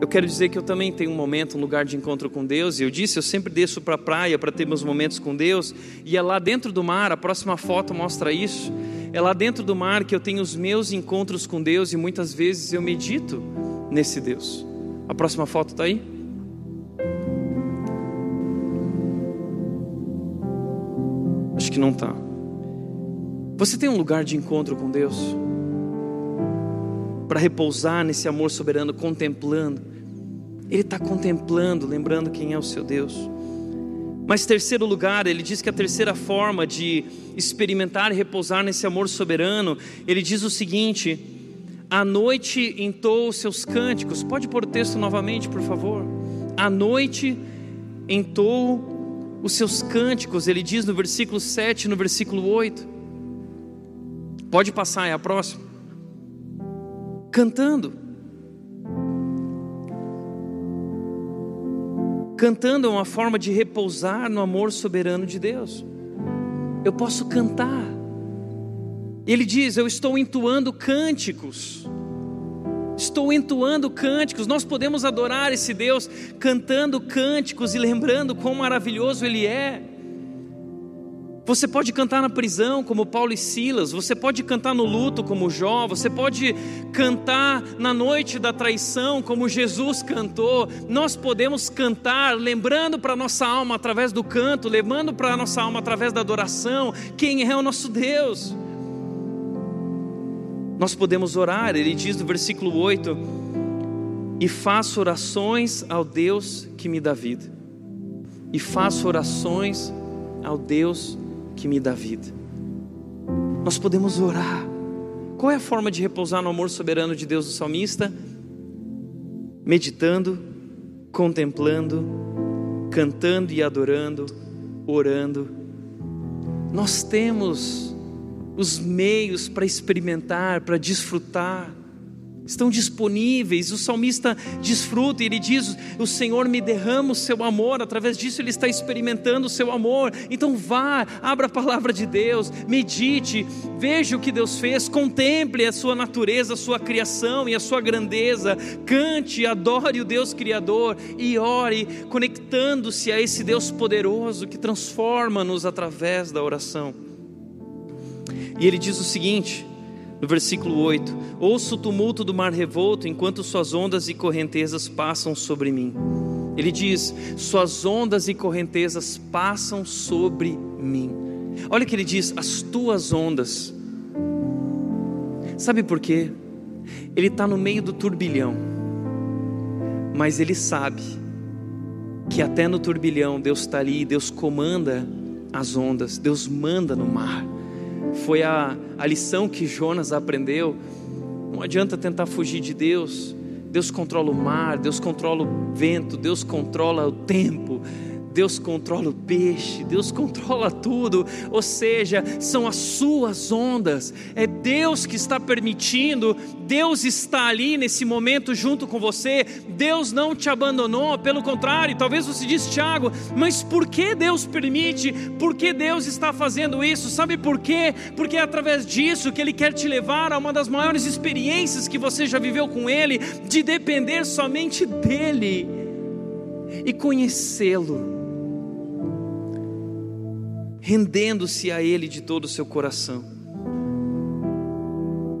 Eu quero dizer que eu também tenho um momento, um lugar de encontro com Deus. E eu disse, eu sempre desço para a praia para ter meus momentos com Deus. E é lá dentro do mar, a próxima foto mostra isso. É lá dentro do mar que eu tenho os meus encontros com Deus e muitas vezes eu medito nesse Deus. A próxima foto está aí? Acho que não está. Você tem um lugar de encontro com Deus? Para repousar nesse amor soberano, contemplando. Ele está contemplando, lembrando quem é o seu Deus. Mas, terceiro lugar, ele diz que a terceira forma de experimentar e repousar nesse amor soberano, ele diz o seguinte: à noite entoa os seus cânticos. Pode pôr o texto novamente, por favor. À noite entoa os seus cânticos, ele diz no versículo 7, no versículo 8. Pode passar, é a próxima. Cantando. Cantando é uma forma de repousar no amor soberano de Deus. Eu posso cantar. Ele diz: Eu estou entoando cânticos. Estou entoando cânticos. Nós podemos adorar esse Deus cantando cânticos e lembrando quão maravilhoso Ele é. Você pode cantar na prisão, como Paulo e Silas, você pode cantar no luto, como Jó, você pode cantar na noite da traição, como Jesus cantou. Nós podemos cantar lembrando para a nossa alma através do canto, lembrando para a nossa alma através da adoração, quem é o nosso Deus. Nós podemos orar, ele diz no versículo 8: E faço orações ao Deus que me dá vida, e faço orações ao Deus que que me dá vida. Nós podemos orar. Qual é a forma de repousar no amor soberano de Deus do salmista? Meditando, contemplando, cantando e adorando, orando. Nós temos os meios para experimentar, para desfrutar estão disponíveis. O salmista desfruta e ele diz: O Senhor me derrama o seu amor, através disso ele está experimentando o seu amor. Então vá, abra a palavra de Deus, medite, veja o que Deus fez, contemple a sua natureza, a sua criação e a sua grandeza, cante, adore o Deus Criador e ore, conectando-se a esse Deus poderoso que transforma-nos através da oração. E ele diz o seguinte: no versículo 8: Ouço o tumulto do mar revolto enquanto suas ondas e correntezas passam sobre mim. Ele diz: Suas ondas e correntezas passam sobre mim. Olha que ele diz: As tuas ondas. Sabe por quê? Ele está no meio do turbilhão, mas ele sabe que até no turbilhão Deus está ali, Deus comanda as ondas, Deus manda no mar foi a, a lição que Jonas aprendeu. Não adianta tentar fugir de Deus. Deus controla o mar, Deus controla o vento, Deus controla o tempo, Deus controla o peixe, Deus controla tudo, ou seja, são as suas ondas, é Deus que está permitindo, Deus está ali nesse momento junto com você, Deus não te abandonou, pelo contrário, talvez você disse, Tiago, mas por que Deus permite, por que Deus está fazendo isso? Sabe por quê? Porque é através disso que Ele quer te levar a uma das maiores experiências que você já viveu com Ele, de depender somente dEle e conhecê-lo rendendo-se a Ele de todo o seu coração.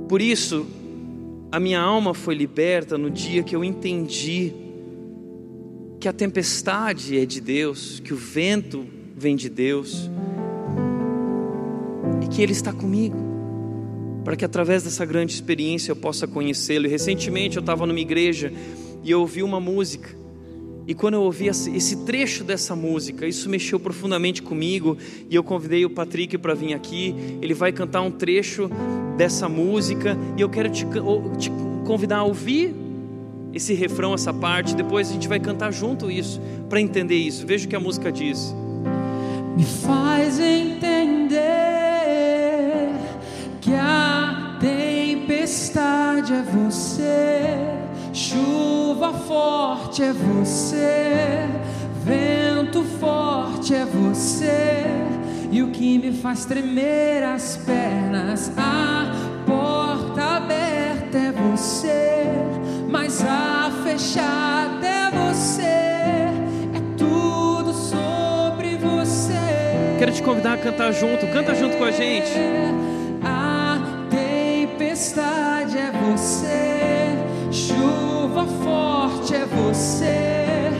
Por isso, a minha alma foi liberta no dia que eu entendi que a tempestade é de Deus, que o vento vem de Deus e que Ele está comigo, para que através dessa grande experiência eu possa conhecê-lo. Recentemente eu estava numa igreja e eu ouvi uma música e quando eu ouvi esse trecho dessa música, isso mexeu profundamente comigo e eu convidei o Patrick para vir aqui. Ele vai cantar um trecho dessa música e eu quero te, te convidar a ouvir esse refrão, essa parte. Depois a gente vai cantar junto isso para entender isso. Veja o que a música diz. Me faz entender que a tempestade é você, chuva forte é você, vento forte é você, e o que me faz tremer as pernas, a porta aberta é você, mas a fechada é você, é tudo sobre você. Quero te convidar a cantar junto, canta junto com a gente. A tempestade é você, chuva forte é você,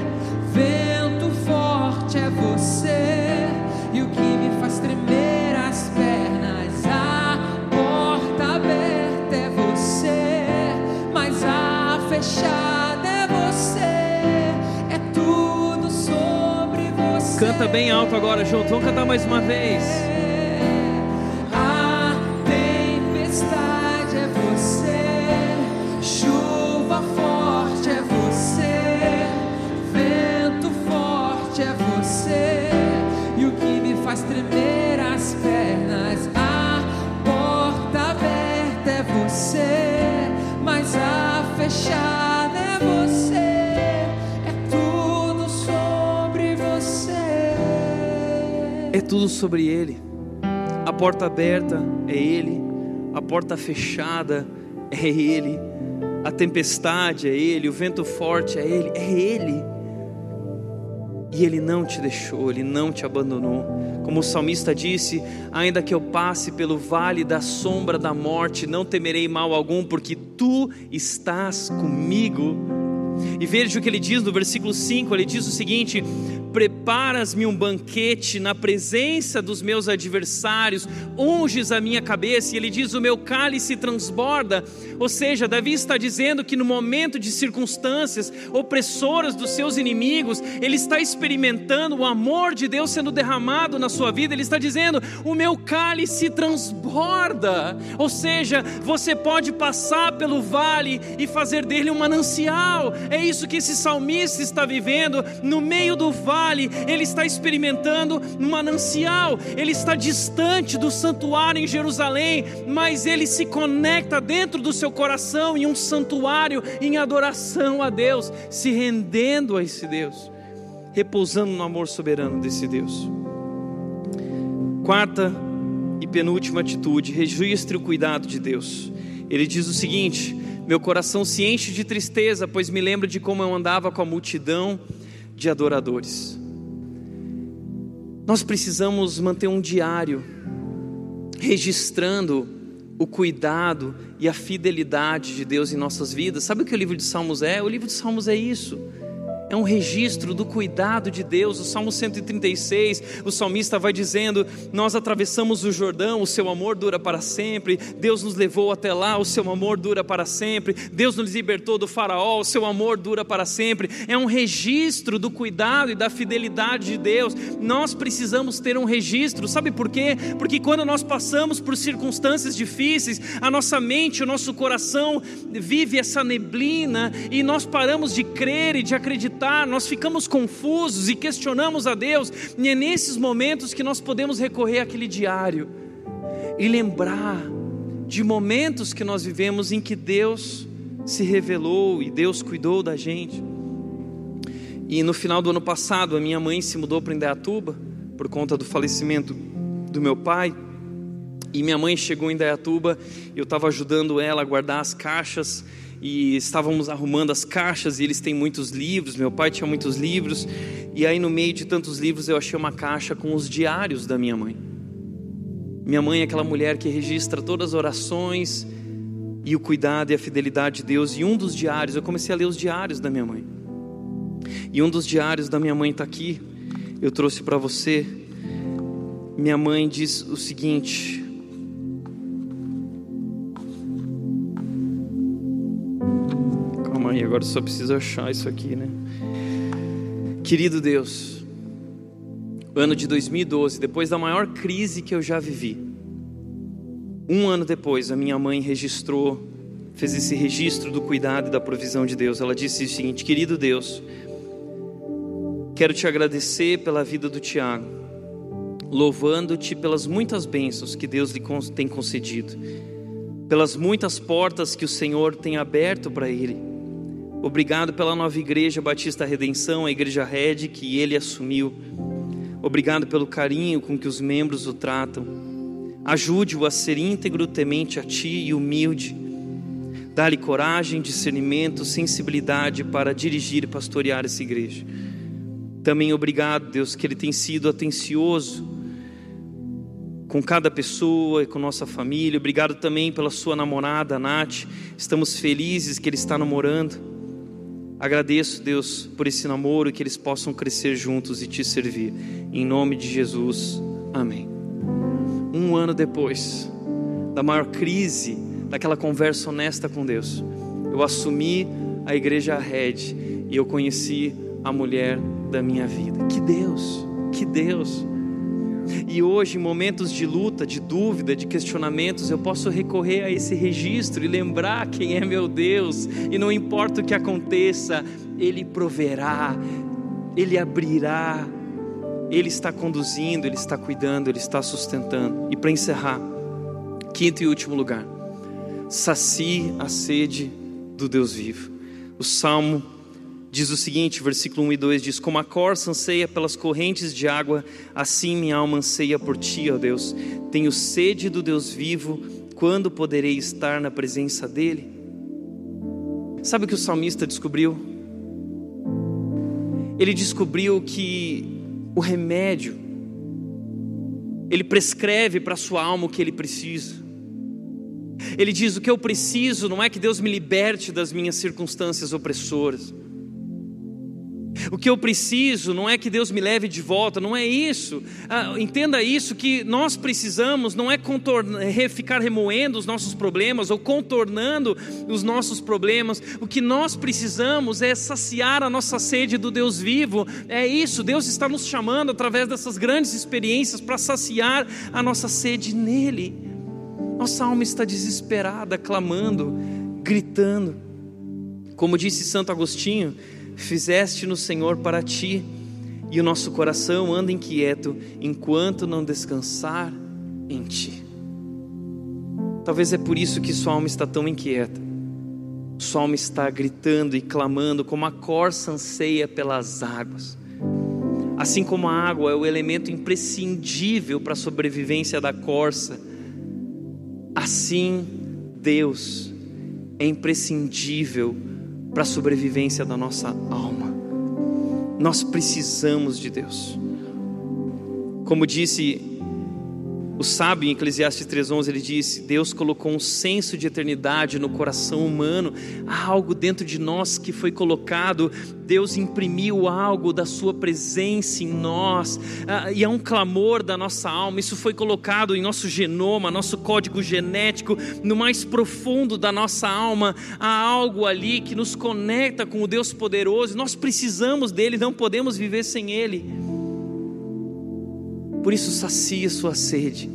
vento forte é você, e o que me faz tremer as pernas, a porta aberta é você, mas a fechada é você, é tudo sobre você. Canta bem alto agora junto, vamos cantar mais uma vez. Faz tremer as pernas, a porta aberta é você, mas a fechada é você, é tudo sobre você. É tudo sobre Ele. A porta aberta é Ele, a porta fechada é Ele, a tempestade é Ele, o vento forte é Ele, é Ele. E Ele não te deixou, Ele não te abandonou. Como o salmista disse: Ainda que eu passe pelo vale da sombra da morte, não temerei mal algum, porque tu estás comigo. E veja o que ele diz no versículo 5: ele diz o seguinte: Preparas-me um banquete na presença dos meus adversários, unges a minha cabeça, e ele diz: O meu cálice transborda. Ou seja, Davi está dizendo que no momento de circunstâncias opressoras dos seus inimigos, ele está experimentando o amor de Deus sendo derramado na sua vida, ele está dizendo: O meu cálice transborda. Ou seja, você pode passar pelo vale e fazer dele um manancial. É isso que esse salmista está vivendo. No meio do vale, ele está experimentando um manancial. Ele está distante do santuário em Jerusalém, mas ele se conecta dentro do seu coração em um santuário em adoração a Deus, se rendendo a esse Deus, repousando no amor soberano desse Deus. Quarta e penúltima atitude, registre o cuidado de Deus. Ele diz o seguinte: Meu coração se enche de tristeza, pois me lembro de como eu andava com a multidão de adoradores. Nós precisamos manter um diário registrando o cuidado e a fidelidade de Deus em nossas vidas. Sabe o que o livro de Salmos é? O livro de Salmos é isso. É um registro do cuidado de Deus. O Salmo 136, o salmista vai dizendo: Nós atravessamos o Jordão, o seu amor dura para sempre. Deus nos levou até lá, o seu amor dura para sempre. Deus nos libertou do Faraó, o seu amor dura para sempre. É um registro do cuidado e da fidelidade de Deus. Nós precisamos ter um registro, sabe por quê? Porque quando nós passamos por circunstâncias difíceis, a nossa mente, o nosso coração vive essa neblina e nós paramos de crer e de acreditar nós ficamos confusos e questionamos a Deus, e é nesses momentos que nós podemos recorrer àquele diário e lembrar de momentos que nós vivemos em que Deus se revelou e Deus cuidou da gente. E no final do ano passado, a minha mãe se mudou para Indaiatuba por conta do falecimento do meu pai. E minha mãe chegou em Indaiatuba, eu estava ajudando ela a guardar as caixas e estávamos arrumando as caixas e eles têm muitos livros, meu pai tinha muitos livros, e aí no meio de tantos livros eu achei uma caixa com os diários da minha mãe. Minha mãe é aquela mulher que registra todas as orações e o cuidado e a fidelidade de Deus, e um dos diários, eu comecei a ler os diários da minha mãe. E um dos diários da minha mãe está aqui, eu trouxe para você. Minha mãe diz o seguinte: Agora só preciso achar isso aqui, né? Querido Deus, ano de 2012, depois da maior crise que eu já vivi, um ano depois, a minha mãe registrou, fez esse registro do cuidado e da provisão de Deus. Ela disse o seguinte: Querido Deus, quero te agradecer pela vida do Tiago, louvando-te pelas muitas bênçãos que Deus lhe tem concedido, pelas muitas portas que o Senhor tem aberto para ele Obrigado pela nova igreja Batista Redenção, a igreja Red que ele assumiu. Obrigado pelo carinho com que os membros o tratam. Ajude-o a ser íntegro, temente a ti e humilde. Dá-lhe coragem, discernimento, sensibilidade para dirigir e pastorear essa igreja. Também obrigado, Deus, que ele tem sido atencioso com cada pessoa e com nossa família. Obrigado também pela sua namorada, Nath. Estamos felizes que ele está namorando. Agradeço, Deus, por esse namoro, que eles possam crescer juntos e te servir. Em nome de Jesus, amém. Um ano depois da maior crise, daquela conversa honesta com Deus, eu assumi a igreja Red e eu conheci a mulher da minha vida. Que Deus, que Deus. E hoje, em momentos de luta, de dúvida, de questionamentos, eu posso recorrer a esse registro e lembrar quem é meu Deus, e não importa o que aconteça, Ele proverá, Ele abrirá, Ele está conduzindo, Ele está cuidando, Ele está sustentando. E para encerrar, quinto e último lugar, sacie a sede do Deus vivo. O Salmo diz o seguinte, versículo 1 e 2 diz: Como a corça anseia pelas correntes de água, assim minha alma anseia por ti, ó Deus. Tenho sede do Deus vivo, quando poderei estar na presença dele? Sabe o que o salmista descobriu? Ele descobriu que o remédio, ele prescreve para a sua alma o que ele precisa. Ele diz: O que eu preciso não é que Deus me liberte das minhas circunstâncias opressoras. O que eu preciso não é que Deus me leve de volta, não é isso. Ah, entenda isso: que nós precisamos não é ficar remoendo os nossos problemas ou contornando os nossos problemas. O que nós precisamos é saciar a nossa sede do Deus vivo. É isso, Deus está nos chamando através dessas grandes experiências para saciar a nossa sede nele. Nossa alma está desesperada, clamando, gritando. Como disse Santo Agostinho, fizeste no Senhor para ti, e o nosso coração anda inquieto enquanto não descansar em ti. Talvez é por isso que sua alma está tão inquieta. Sua alma está gritando e clamando como a corça anseia pelas águas. Assim como a água é o elemento imprescindível para a sobrevivência da corça, assim Deus é imprescindível para a sobrevivência da nossa alma. Nós precisamos de Deus. Como disse o sábio em Eclesiastes 3:11 ele disse: Deus colocou um senso de eternidade no coração humano, há algo dentro de nós que foi colocado. Deus imprimiu algo da sua presença em nós, ah, e é um clamor da nossa alma. Isso foi colocado em nosso genoma, nosso código genético, no mais profundo da nossa alma. Há algo ali que nos conecta com o Deus poderoso. Nós precisamos dele, não podemos viver sem ele. Por isso, sacia sua sede.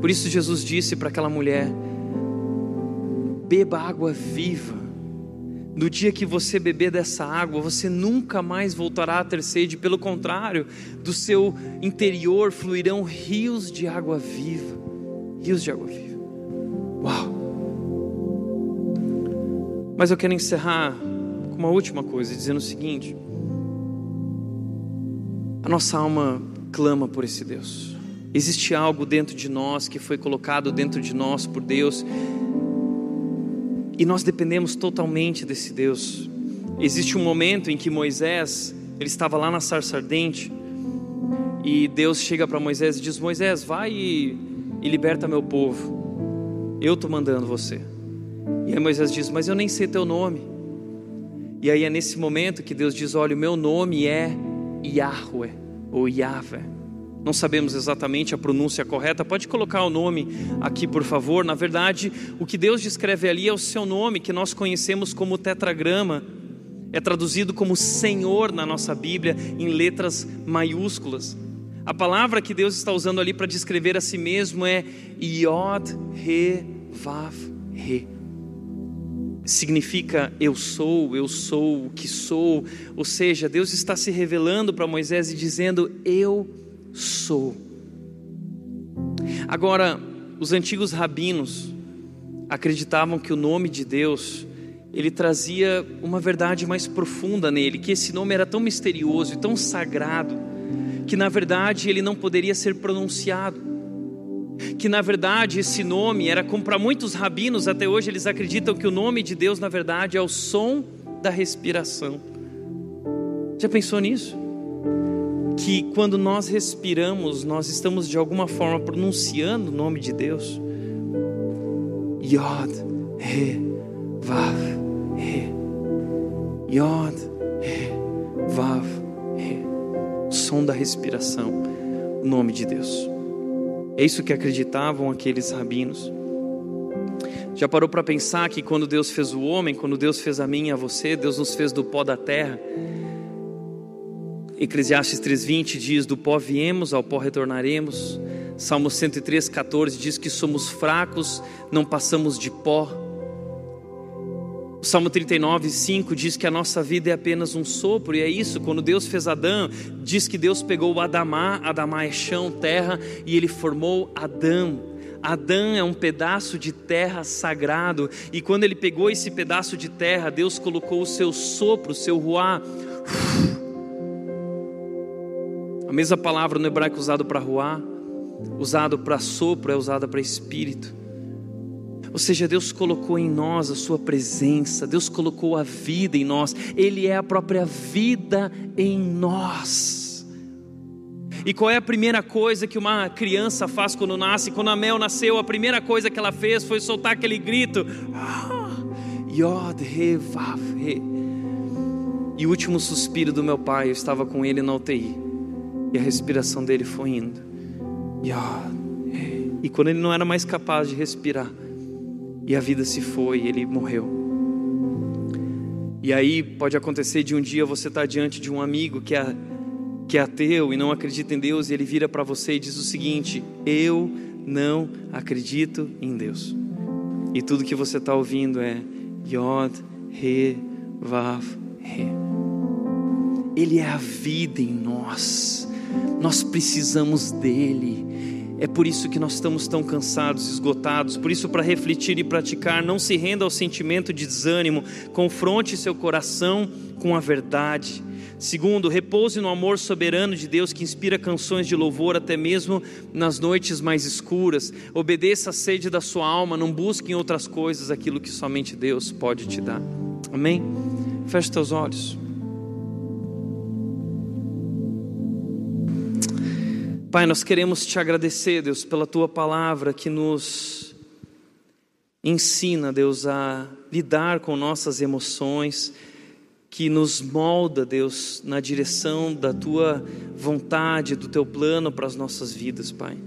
Por isso, Jesus disse para aquela mulher: beba água viva. No dia que você beber dessa água, você nunca mais voltará a ter sede, pelo contrário, do seu interior fluirão rios de água viva. Rios de água viva. Uau! Mas eu quero encerrar com uma última coisa, dizendo o seguinte: a nossa alma clama por esse Deus. Existe algo dentro de nós que foi colocado dentro de nós por Deus e nós dependemos totalmente desse Deus. Existe um momento em que Moisés, ele estava lá na sarça ardente e Deus chega para Moisés e diz: Moisés, vai e, e liberta meu povo. Eu estou mandando você. E aí Moisés diz: Mas eu nem sei teu nome. E aí é nesse momento que Deus diz: Olha, o meu nome é Yahweh ou Yahvé. Não sabemos exatamente a pronúncia correta. Pode colocar o nome aqui, por favor. Na verdade, o que Deus descreve ali é o seu nome, que nós conhecemos como tetragrama. É traduzido como Senhor na nossa Bíblia, em letras maiúsculas. A palavra que Deus está usando ali para descrever a si mesmo é Yod He Vav He significa eu sou, eu sou o que sou. Ou seja, Deus está se revelando para Moisés e dizendo: Eu sou. Agora, os antigos rabinos acreditavam que o nome de Deus ele trazia uma verdade mais profunda nele, que esse nome era tão misterioso e tão sagrado, que na verdade ele não poderia ser pronunciado. Que na verdade esse nome era como para muitos rabinos até hoje eles acreditam que o nome de Deus na verdade é o som da respiração. Já pensou nisso? Que quando nós respiramos, nós estamos de alguma forma pronunciando o nome de Deus. Yod, He, Vav, He. Yod, He, Vav, He. O som da respiração, o nome de Deus. É isso que acreditavam aqueles rabinos. Já parou para pensar que quando Deus fez o homem, quando Deus fez a mim e a você, Deus nos fez do pó da terra? Eclesiastes 3:20 diz: "Do pó viemos, ao pó retornaremos". Salmo 103:14 diz que somos fracos, não passamos de pó. O Salmo 39:5 diz que a nossa vida é apenas um sopro, e é isso, quando Deus fez Adão, diz que Deus pegou o Adamá, Adamá é chão, terra, e ele formou Adão. Adão é um pedaço de terra sagrado, e quando ele pegou esse pedaço de terra, Deus colocou o seu sopro, o seu ruá. A mesma palavra no hebraico usado para ruá, usado para sopro, é usada para espírito. Ou seja, Deus colocou em nós a Sua presença, Deus colocou a vida em nós, Ele é a própria vida em nós. E qual é a primeira coisa que uma criança faz quando nasce? Quando a Mel nasceu, a primeira coisa que ela fez foi soltar aquele grito: ah, Yod, He, Vav, He. E o último suspiro do meu pai, eu estava com ele na UTI, e a respiração dele foi indo. Yod, He. E quando ele não era mais capaz de respirar, e a vida se foi, ele morreu. E aí pode acontecer de um dia você estar diante de um amigo que é que é ateu e não acredita em Deus, e ele vira para você e diz o seguinte: Eu não acredito em Deus. E tudo que você está ouvindo é Yod, He, Vav, He. Ele é a vida em nós, nós precisamos dele. É por isso que nós estamos tão cansados, esgotados. Por isso, para refletir e praticar, não se renda ao sentimento de desânimo, confronte seu coração com a verdade. Segundo, repouse no amor soberano de Deus que inspira canções de louvor até mesmo nas noites mais escuras. Obedeça à sede da sua alma, não busque em outras coisas aquilo que somente Deus pode te dar. Amém? Feche teus olhos. Pai, nós queremos te agradecer, Deus, pela tua palavra que nos ensina, Deus, a lidar com nossas emoções que nos molda, Deus, na direção da tua vontade, do teu plano para as nossas vidas, Pai.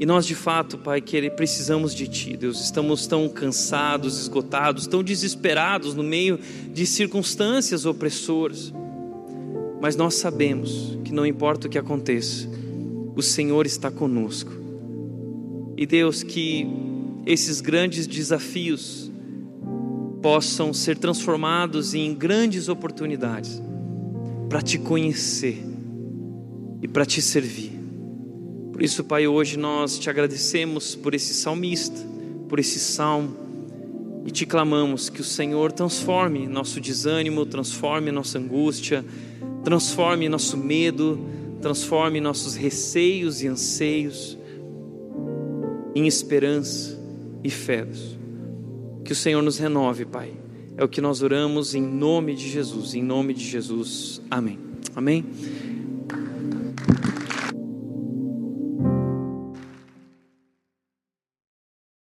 E nós, de fato, Pai, que precisamos de Ti, Deus. Estamos tão cansados, esgotados, tão desesperados no meio de circunstâncias opressoras. Mas nós sabemos que não importa o que aconteça, o Senhor está conosco. E Deus, que esses grandes desafios possam ser transformados em grandes oportunidades para te conhecer e para te servir. Por isso, Pai, hoje nós te agradecemos por esse salmista, por esse salmo, e te clamamos que o Senhor transforme nosso desânimo, transforme nossa angústia, transforme nosso medo, transforme nossos receios e anseios em esperança e fé. Que o Senhor nos renove, Pai. É o que nós oramos em nome de Jesus, em nome de Jesus. Amém. Amém.